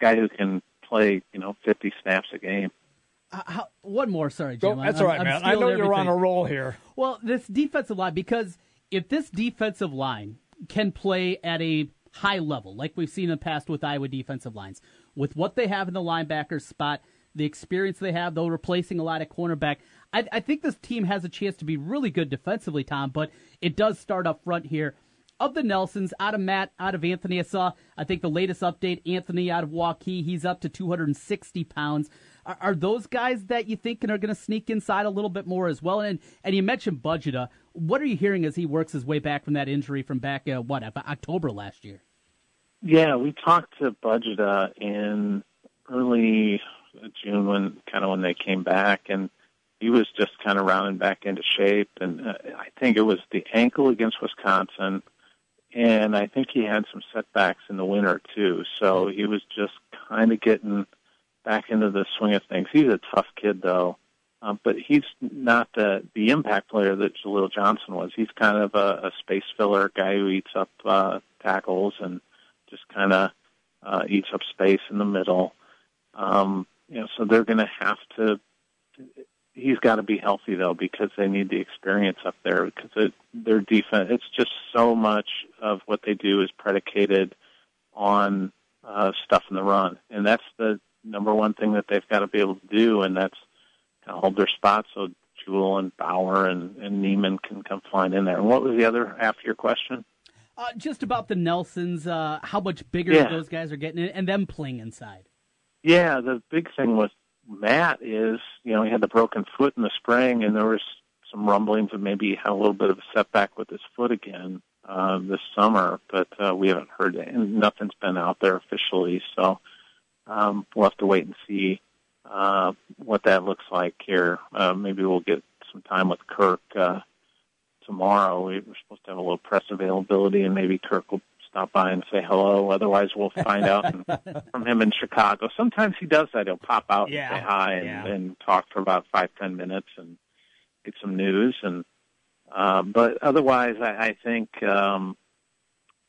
guy who can play, you know, 50 snaps a game. Uh, how, one more, sorry, Go- Jim. that's I'm- all right, I'm man. I stealing know you're on a roll here. Well, this defensive line, because if this defensive line can play at a high level, like we've seen in the past with Iowa defensive lines, with what they have in the linebacker spot, the experience they have, though replacing a lot of cornerback, I, I think this team has a chance to be really good defensively, Tom. But it does start up front here. Of the Nelsons, out of Matt, out of Anthony, I saw. I think the latest update, Anthony out of Waukee, he's up to 260 pounds. Are, are those guys that you think are going to sneak inside a little bit more as well? And and you mentioned Bazata. What are you hearing as he works his way back from that injury from back uh, what October last year? Yeah, we talked to Bazata in early June when kind of when they came back, and he was just kind of rounding back into shape. And uh, I think it was the ankle against Wisconsin, and I think he had some setbacks in the winter too. So he was just kind of getting back into the swing of things. He's a tough kid though. Um, but he's not the the impact player that Jaleel Johnson was. He's kind of a, a space filler guy who eats up uh, tackles and just kind of uh, eats up space in the middle. Um, you know, so they're going to have to. He's got to be healthy though because they need the experience up there because it, their defense. It's just so much of what they do is predicated on uh, stuff in the run, and that's the number one thing that they've got to be able to do, and that's kind of hold their spot so Jewell and Bower and, and Niemann can come flying in there. And what was the other half of your question? Uh, just about the Nelsons, uh, how much bigger Yeah. those guys are getting, and them playing inside. Yeah, the big thing with Matt is, you know, he had the broken foot in the spring, and there was some rumblings of maybe he had a little bit of a setback with his foot again uh, this summer, but uh, we haven't heard it, and nothing's been out there officially. So um, we'll have to wait and see uh, what that looks like here. Uh, maybe we'll get some time with Kirk uh, tomorrow. We We're supposed to have a little press availability, and maybe Kirk will stop by and say hello. Otherwise, we'll find out from him in Chicago. Sometimes he does that. He'll pop out Yeah, and say hi and, yeah. and talk for about five ten minutes and get some news. And uh, but otherwise, I, I think um,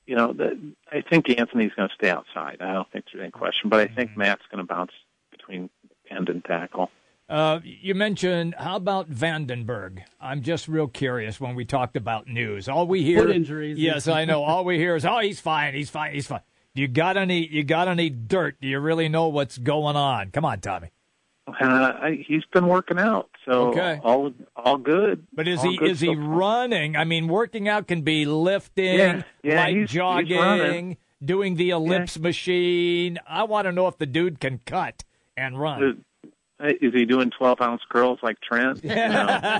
you know the, I think Anthony's going to stay outside. I don't think there's any question. But I think Mm-hmm. Matt's going to bounce between end and tackle. Uh, you mentioned how about VandeBerg? I'm just real curious when we talked about news. All we hear Foot injuries. Yes, I know. All we hear is, "Oh, he's fine. He's fine. He's fine." Do you got any? You got any dirt? Do you really know what's going on? Come on, Tommy. Uh, he's been working out, so Okay. all all good. But is All he is he so far. running? I mean, working out can be lifting, Yeah, yeah, like he's- he's jogging, running. doing the ellipse machine. I want to know if the dude can cut and run. Is, is he doing twelve ounce curls like Trent? You know?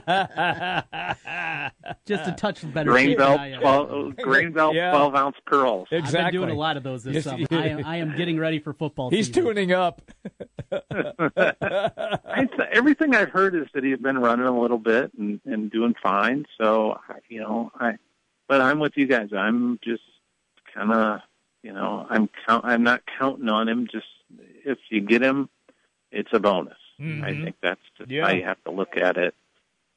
Just a touch better. grain shape belt than I am. twelve uh, grain belt Yeah. twelve ounce curls. I've been doing a lot of those this summer. I am, I am getting ready for football He's season. tuning up. I th- everything I've heard is that he's been running a little bit and, and doing fine. So I- you know, I but I'm with you guys. I'm just kind of you know I'm count I'm not counting on him. Just if you get him, it's a bonus. I Mhm. think that's just Yeah. how you have to look at it.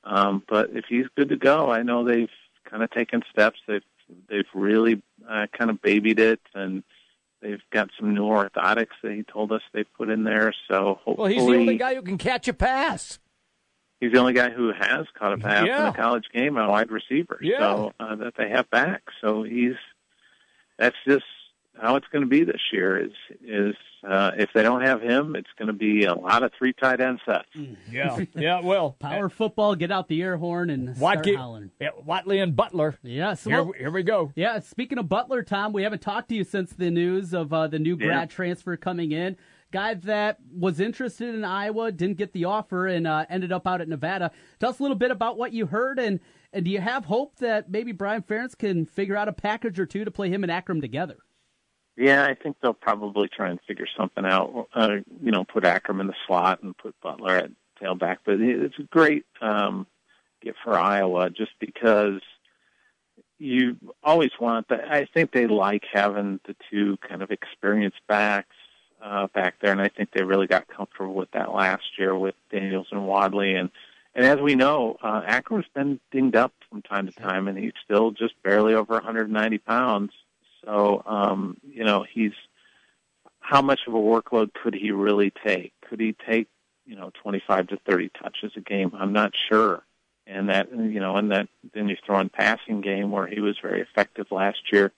Um, but if he's good to go, I know they've kind of taken steps. They've they've really uh, kind of babied it, and they've got some new orthotics that he told us they put in there. So hopefully, Well, he's the only guy who can catch a pass. he's the only guy who has caught a pass in a college game, a wide receiver. Yeah. So uh, that they have back. So he's that's just how it's going to be this year. Is is uh, if they don't have him, it's going to be a lot of three tight end sets. Yeah, yeah. Well, Power football, get out the air horn and start Watkey, hollering. yeah, Wadley and Butler. Yes. Here, well- here we go. Yeah, speaking of Butler, Tom, we haven't talked to you since the news of uh, the new Yeah. grad transfer coming in. Guy that was interested in Iowa, didn't get the offer, and uh, ended up out at Nevada. Tell us a little bit about what you heard, and, and do you have hope that maybe Brian Ferentz can figure out a package or two to play him and Akrum together? Yeah, I think they'll probably try and figure something out. Uh, you know, put Akrum in the slot and put Butler at tailback. But it's a great um, get for Iowa just because you always want that. I think they like having the two kind of experienced backs uh, back there, and I think they really got comfortable with that last year with Daniels and Wadley. And and as we know, uh, Akrum's been dinged up from time to time, and he's still just barely over 190 pounds. So um, you know he's how much of a workload could he really take? Could he take you know 25 to 30 touches a game? I'm not sure. And that you know, and that then you throw in passing game where he was very effective last year.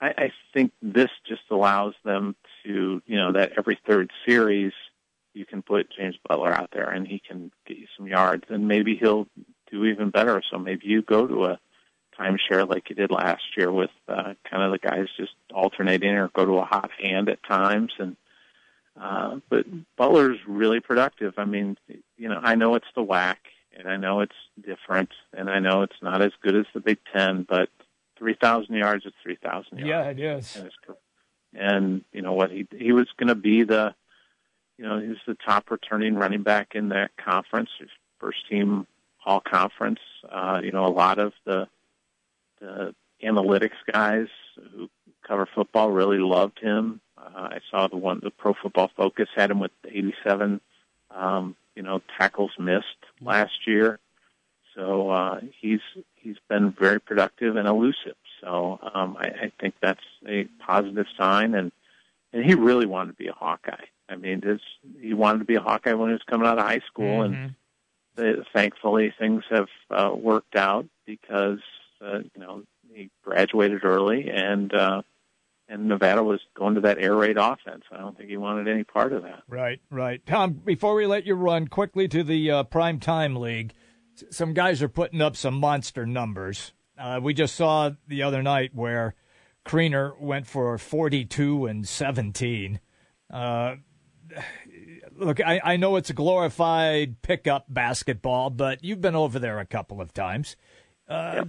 I, I think this just allows them to, you know, that every third series you can put James Butler out there and he can get you some yards and maybe he'll do even better. So maybe you go to a timeshare like you did last year with uh, kind of the guys just alternating or go to a hot hand at times and uh, but Butler's really productive. I mean, you know, I know it's the WAC and I know it's different and I know it's not as good as the Big Ten, but three thousand yards is three thousand yards. Yeah, it is. And, and you know what he he was going to be the, you know, he was the top returning running back in that conference, first team all conference. Uh, you know, a lot of the the analytics guys who cover football really loved him. Uh, I saw the one the Pro Football Focus had him with 87, um, you know, tackles missed last year. So uh, he's he's been very productive and elusive. So um, I, I think that's a positive sign, and and he really wanted to be a Hawkeye. I mean, his, he wanted to be a Hawkeye when he was coming out of high school, Mm-hmm. and the, thankfully things have uh, worked out because uh, you know he graduated early, and uh, and Nevada was going to that air raid offense. I don't think he wanted any part of that. Right, right. Tom, before we let you run quickly to the uh, prime time league, some guys are putting up some monster numbers. Uh, we just saw the other night where Kriener went for 42 and 17. Uh, look, I, I know it's a glorified pickup basketball, but you've been over there a couple of times. Uh,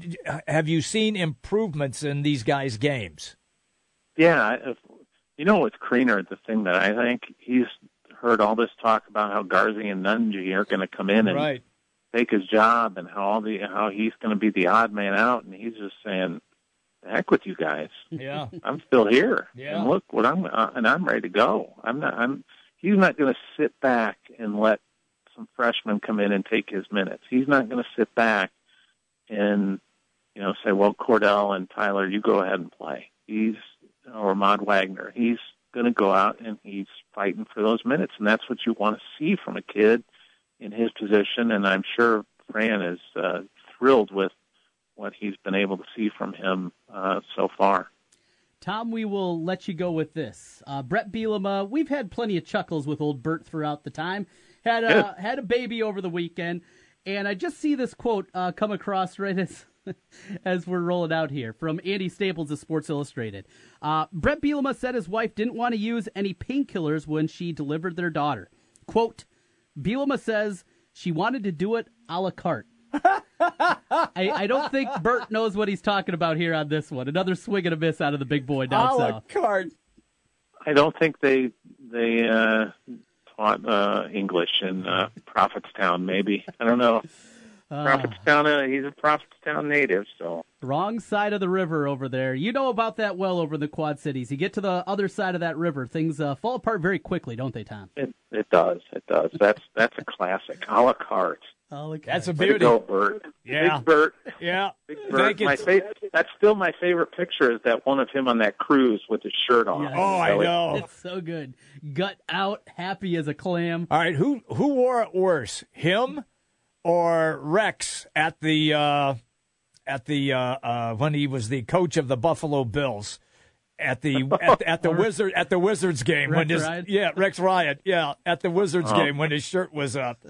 Have you seen improvements in these guys' games? Yeah, if, you know, what's Kriener, the thing that I think he's heard all this talk about how Garza and Nunge are going to come in and Right. take his job, and how all the how he's going to be the odd man out, and he's just saying, "The heck with you guys, Yeah. I'm still here, Yeah. and look what I'm uh, and I'm ready to go. I'm not. I'm. He's not going to sit back and let some freshmen come in and take his minutes. He's not going to sit back and you know say, "Well, Cordell and Tyler, you go ahead and play." He's or Mod Wagner. He's going to go out and he's fighting for those minutes, and that's what you want to see from a kid in his position. And I'm sure Fran is uh, thrilled with what he's been able to see from him uh, so far. Tom, we will let you go with this. Uh, Bret Bielema, we've had plenty of chuckles with old Bert throughout the time. Had a, had a baby over the weekend, and I just see this quote uh, come across right as as we're rolling out here from Andy Staples of Sports Illustrated. Uh, Bret Bielema said his wife didn't want to use any painkillers when she delivered their daughter. Quote, Bielema says she wanted to do it a la carte. I, I don't think Bert knows what he's talking about here on this one. Another swing and a miss out of the big boy down A la south. carte. I don't think they they uh, uh, English in uh, Prophetstown. Maybe I don't know. Prophetstown. Uh, he's a Prophetstown native, so Wrong side of the river over there. You know about that well over in the Quad Cities. You get to the other side of that river, things uh, fall apart very quickly, don't they, Tom? it it does. It does. That's that's a classic. A la carte. That's a beauty. go, Bert. Yeah. Big Bert. Yeah. Big Thank Bert. you. My fa- that's still my favorite picture. Is that one of him on that cruise with his shirt on? Oh, I So it- know. It's so good. Gut out, happy as a clam. All right, who who wore it worse, him or Rex at the uh, at the uh, uh, when he was the coach of the Buffalo Bills at the at, at the wizard at the Wizards game when his Ryan? yeah Rex Ryan yeah at the Wizards Oh. game when his shirt was up.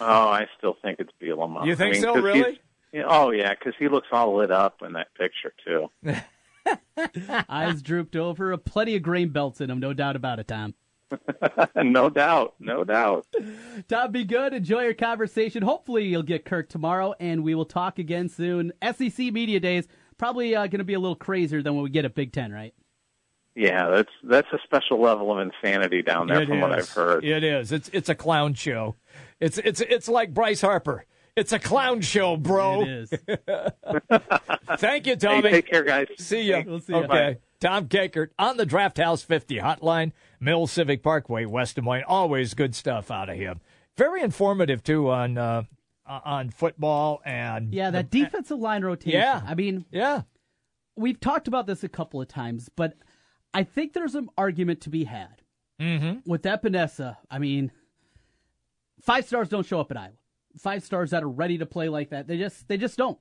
Oh, I still think it's Bielema. You think I mean, so, really? Yeah, oh yeah, because he looks all lit up in that picture too. Eyes drooped over, plenty of grain belts in him, no doubt about it, Tom. no doubt, no doubt. Tom, be good. Enjoy your conversation. Hopefully, you'll get Kirk tomorrow, and we will talk again soon. SEC Media Days probably uh, going to be a little crazier than when we get at Big Ten, right? Yeah, that's that's a special level of insanity down there, It from what I've heard. It is. It's it's a clown show. It's it's it's like Bryce Harper. It's a clown show, bro. It is. Thank you, Hey, Tommy. take care, guys. See you. We'll see ya. Okay. Tom Kakert on the Draft House 50 hotline, Mill Civic Parkway, West Des Moines. Always good stuff out of him. Very informative too on uh, on football and Yeah, that the- defensive line rotation. Yeah. I mean, yeah. We've talked about this a couple of times, but I think there's an argument to be had Mm-hmm. with Epenesa. I mean, five stars don't show up at Iowa. Five stars that are ready to play like that, they just they just don't.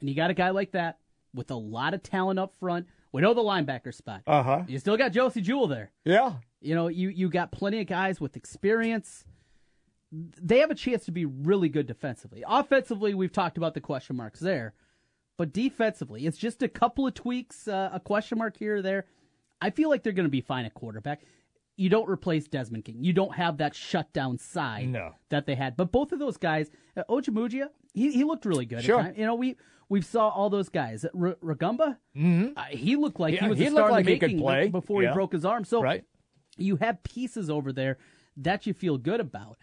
And you got a guy like that with a lot of talent up front. We know the linebacker spot. Uh huh. You still got Josey Jewell there. Yeah. You know, you you got plenty of guys with experience. They have a chance to be really good defensively. Offensively, we've talked about the question marks there, but defensively, it's just a couple of tweaks, uh, a question mark here or there. I feel like they're going to be fine at quarterback. You don't replace Desmond King. You don't have that shutdown side No. that they had. But both of those guys, uh, Ojemudia, he, he looked really good. at Sure. You know, we we saw all those guys. R- Rugamba, Mhm. uh, he looked like Yeah, he was he a looked star like he could play. before Yeah. he broke his arm. So Right. you have pieces over there that you feel good about.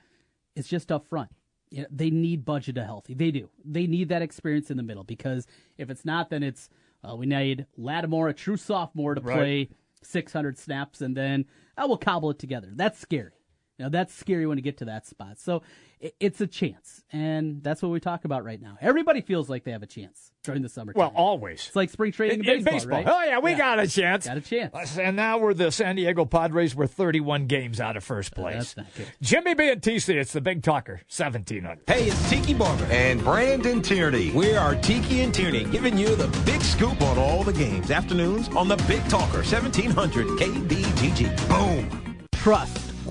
It's just up front. You know, they need Bazata healthy. They do. They need that experience in the middle because if it's not, then it's uh, we need Lattimore, a true sophomore, to Right. play 600 snaps, and then uh, I will cobble it together. That's scary. You know, that's scary when you get to that spot. So it, it's a chance, and that's what we talk about right now. Everybody feels like they have a chance during the summer. Well, always. It's like spring training in, In- in baseball, right? Oh yeah, we got a chance. Got a chance. And now we're the San Diego Padres. We're 31 games out of first uh, place. that's not good. Jimmy B and TC. It's the Big Talker. 1700. Hey, it's Tiki Barber and Brandon Tierney. We are Tiki and Tierney giving you the big scoop on all the games. Afternoons on the Big Talker, 1700 KBGG. Boom. trust,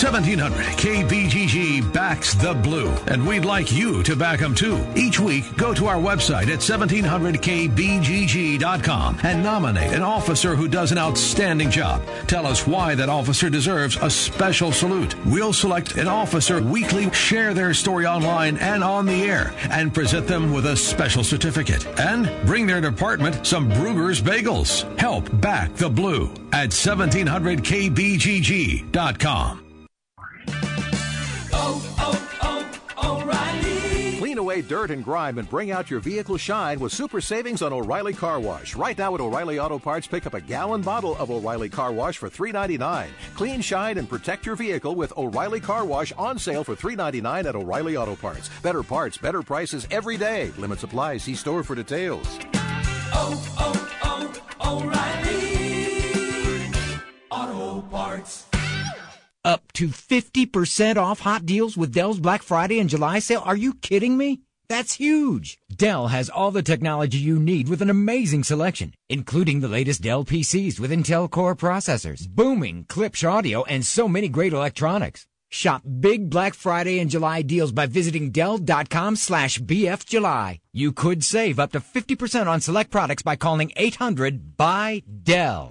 1700 KBGG backs the blue, and we'd like you to back them too. Each week, go to our website at 1700KBGG.com and nominate an officer who does an outstanding job. Tell us why that officer deserves a special salute. We'll select an officer weekly, share their story online and on the air, and present them with a special certificate. And bring their department some Bruegger's Bagels. Help back the blue at 1700KBGG.com. away dirt and grime and bring out your vehicle shine with super savings on O'Reilly Car Wash. Right now at O'Reilly Auto Parts, pick up a gallon bottle of O'Reilly Car Wash for $3.99. Clean, shine, and protect your vehicle with O'Reilly Car Wash on sale for $3.99 at O'Reilly Auto Parts. Better parts, better prices every day. Limit supply. See store for details. oh, oh, oh O'Reilly Auto Parts. Up to 50% off hot deals with Dell's Black Friday and July sale. Are you kidding me? That's huge. Dell has all the technology you need with an amazing selection, including the latest Dell PCs with Intel Core processors, booming Klipsch audio, and so many great electronics. Shop big Black Friday and July deals by visiting Dell.com slash BFJuly. You could save up to 50% on select products by calling 800 by Dell.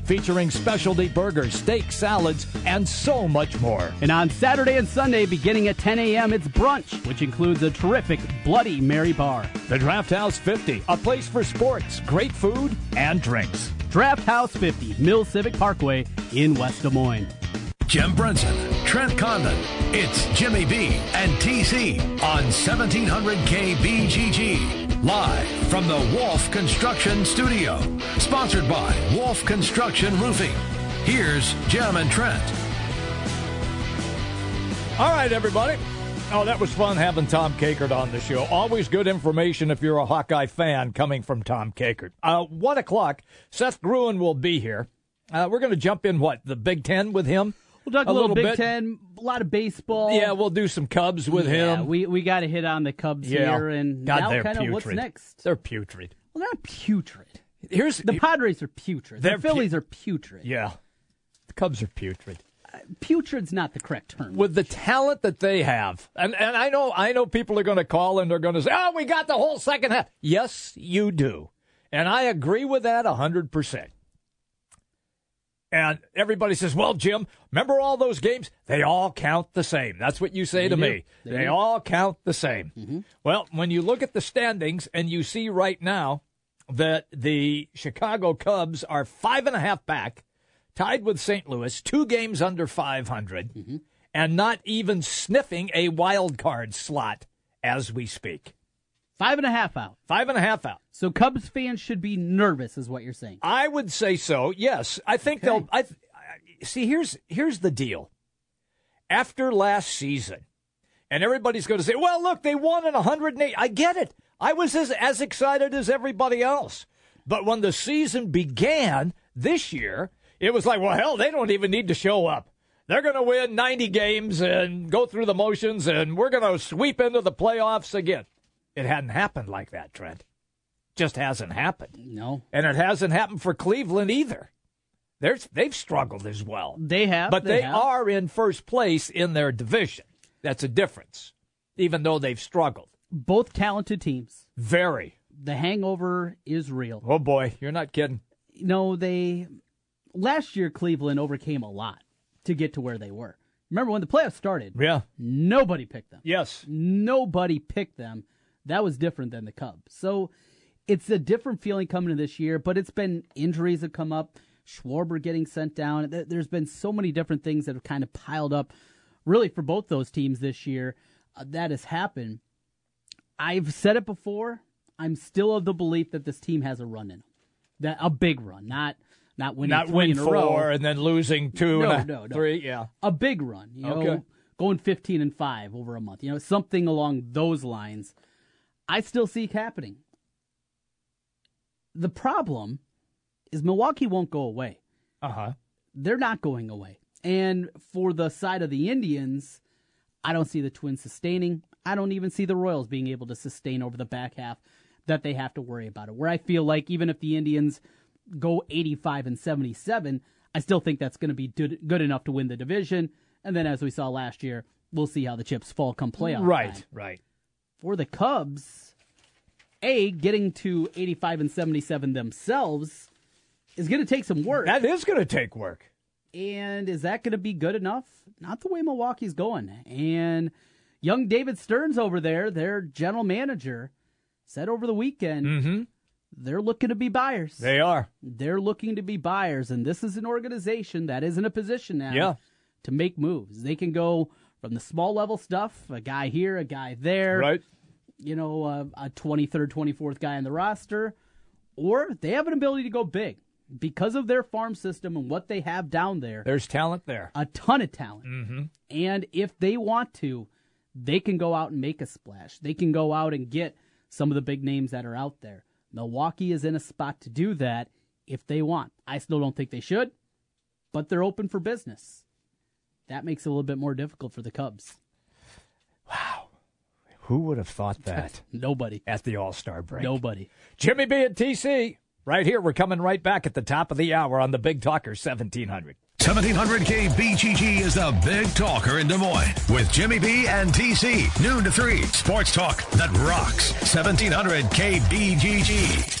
featuring specialty burgers, steak, salads, and so much more. And on Saturday and Sunday, beginning at 10 a.m., it's brunch, which includes a terrific Bloody Mary bar. The Draft House 50, a place for sports, great food, and drinks. Draft House 50, Mill Civic Parkway in West Des Moines. Jim Brunson, Trent Condon. It's Jimmy B and TC on 1700 KBGG. Live from the Wolf Construction Studio. Sponsored by Wolf Construction Roofing. Here's Jim and Trent. All right, everybody. Oh, that was fun having Tom Kakert on the show. Always good information if you're a Hawkeye fan coming from Tom Kakert. Uh, one o'clock, Seth Gruen will be here. Uh, we're going to jump in what the Big Ten with him. We'll talk a, little, Big bit. Ten, a lot of baseball. Yeah, we'll do some Cubs with yeah, him. We we got to hit on the Cubs yeah. here, and God, now kind of putrid. what's next. They're putrid. Well, they're not putrid. Here's the Padres are putrid. The Phillies pu- are putrid. Yeah, the Cubs are putrid. Uh, putrid's not the correct term. With the talent that they have, and and I know I know people are going to call and they're going to say, "Oh, we got the whole second half." Yes, you do, and I agree with that hundred percent. And everybody says, "Well, Jim, remember all those games? They all count the same." That's what you say They to do. me. They They, all count the same. Mm-hmm. Well, when you look at the standings and you see right now that the Chicago Cubs are five and a half back, tied with St. Louis, two games under 500, Mm-hmm. and not even sniffing a wild card slot as we speak. Five and a half out. Five and a half out. So Cubs fans should be nervous, is what you're saying. I would say so. Yes, I think they'll. I th- see. Here's here's the deal. After last season, and everybody's going to say, "Well, look, they won in 108." I get it. I was as as excited as everybody else. But when the season began this year, it was like, "Well, hell, they don't even need to show up. They're going to win 90 games and go through the motions, and we're going to sweep into the playoffs again." It hadn't happened like that, Trent. Just hasn't happened. No. And it hasn't happened for Cleveland either. They're, they've struggled as well. They have. But they, have. are in first place in their division. That's a difference, even though they've struggled. both talented teams. Very. The hangover is real. Oh, boy. You're not kidding. No, they. Last year, Cleveland overcame a lot to get to where they were. Remember when the playoffs started? Yeah. Nobody picked them. Yes. Nobody picked them. That was different than the Cubs. So it's a different feeling coming into this year, but it's been injuries have come up, Schwarber getting sent down. There- There's been so many different things that have kind of piled up, really, for both those teams this year. Uh, that has happened. I've said it before. I'm still of the belief that this team has a run in them. That a big run, not not winning not three win four and then losing two No, and a- no, no. three. Yeah. a big run. You know, Okay. going 15 and 5 over a month. You know, something along those lines. I still see it happening. The problem is Milwaukee won't go away. Uh huh. They're not going away. And for the side of the Indians, I don't see the Twins sustaining. I don't even see the Royals being able to sustain over the back half that they have to worry about it. Where I feel like even if the Indians go 85 and 77, I still think that's going to be good, good enough to win the division. And then, as we saw last year, we'll see how the chips fall come playoff. Right. time. Right. For the Cubs, A, getting to 85 and 77 themselves is going to take some work. That is going to take work. And is that going to be good enough? Not the way Milwaukee's going. And young David Stearns over there, their general manager, said over the weekend Mm-hmm. they're looking to be buyers. They are. They're looking to be buyers. And this is an organization that is in a position now Yeah. to make moves. They can go from the small level stuff, a guy here, a guy there. Right. You know, uh, a 23rd, 24th guy on the roster. Or they have an ability to go big because of their farm system and what they have down there There's talent there. a ton of talent. Mm-hmm. And if they want to, they can go out and make a splash. They can go out and get some of the big names that are out there. Milwaukee is in a spot to do that if they want. I still don't think they should, but they're open for business. That makes it a little bit more difficult for the Cubs. Wow. Who would have thought that? Nobody. At the All Star break. Nobody. Jimmy B and TC, right here. We're coming right back at the top of the hour on the Big Talker 1700. 1700 KBGG is the big talker in Des Moines with Jimmy B and TC. Noon to 3. Sports talk that rocks. 1700 KBGG.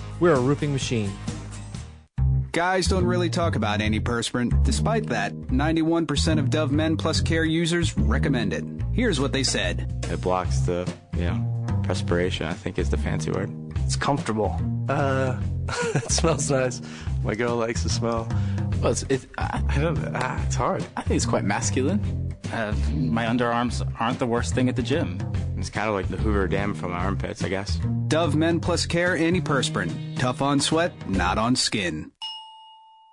We're a roofing machine. Guys don't really talk about antiperspirant. Despite that, 91% of Dove Men Plus Care users recommend it. Here's what they said. It blocks the, you know, perspiration, I think is the fancy word. It's comfortable. Uh, it smells nice. My girl likes the smell. Well, it's, it, I, I don't, ah, it's hard. I think it's quite masculine. Uh, my underarms aren't the worst thing at the gym. It's kind of like the Hoover Dam from my armpits, I guess. Dove Men Plus Care Antiperspirant. Tough on sweat, not on skin.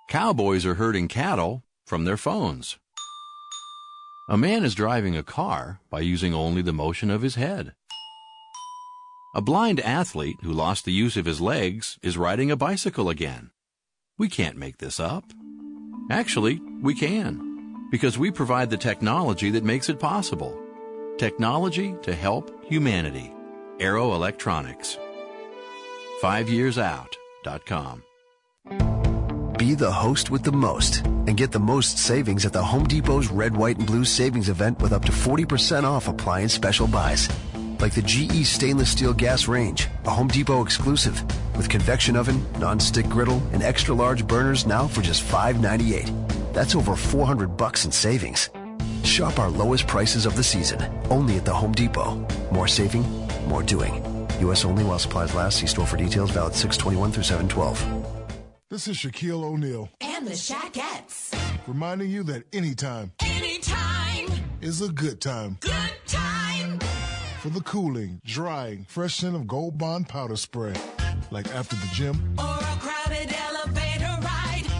Cowboys are herding cattle from their phones. A man is driving a car by using only the motion of his head. A blind athlete who lost the use of his legs is riding a bicycle again. We can't make this up. Actually, we can, because we provide the technology that makes it possible. Technology to help humanity. Arrow Electronics. FiveYearsOut.com. Be the host with the most and get the most savings at the Home Depot's Red, White, and Blue Savings Event with up to 40% off appliance special buys. Like the GE stainless steel gas range, a Home Depot exclusive, with convection oven, non-stick griddle, and extra large burners now for just $5.98. That's over 400 bucks in savings. Shop our lowest prices of the season, only at the Home Depot. More saving, more doing. U.S. only while supplies last. See store for details. Valid 621 through 712. This is Shaquille O'Neal. And the Shaquettes. Reminding you that anytime. Anytime. Is a good time. Good time. For the cooling, drying, fresh scent of Gold Bond powder spray. Like after the gym. Or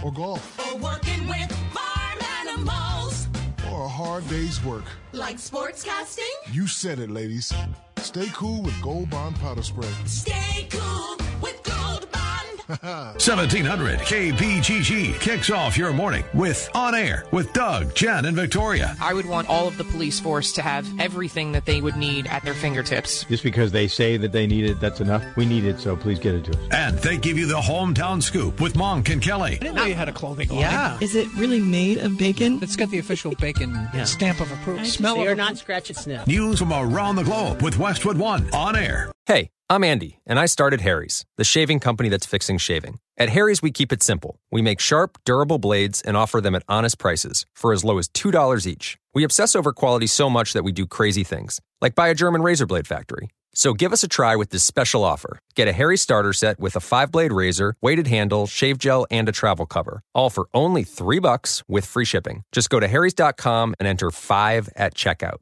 Or golf. Or working with farm animals. Or a hard day's work. Like sportscasting. You said it, ladies. Stay cool with Gold Bond powder spray. Stay cool with Gold Bond. 1700 KBGG kicks off your morning with On Air with Doug, Jen, and Victoria. I would want all of the police force to have everything that they would need at their fingertips. Just because they say that they need it, that's enough. We need it, so please get it to us. And they give you the hometown scoop with Monk and Kelly. I didn't know you had a clothing line. Yeah. Is it really made of bacon? It's got the official bacon yeah. stamp of approval. Smell they of are not scratch and sniff. News from around the globe with Westwood One On Air. Hey, I'm Andy, and I started Harry's, the shaving company that's fixing shaving. At Harry's, we keep it simple. We make sharp, durable blades and offer them at honest prices for as low as $2 each. We obsess over quality so much that we do crazy things, like buy a German razor blade factory. So give us a try with this special offer. Get a Harry starter set with a five blade razor, weighted handle, shave gel, and a travel cover. All for only three bucks with free shipping. Just go to harrys.com and enter five at checkout.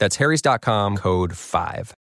That's harrys.com code five.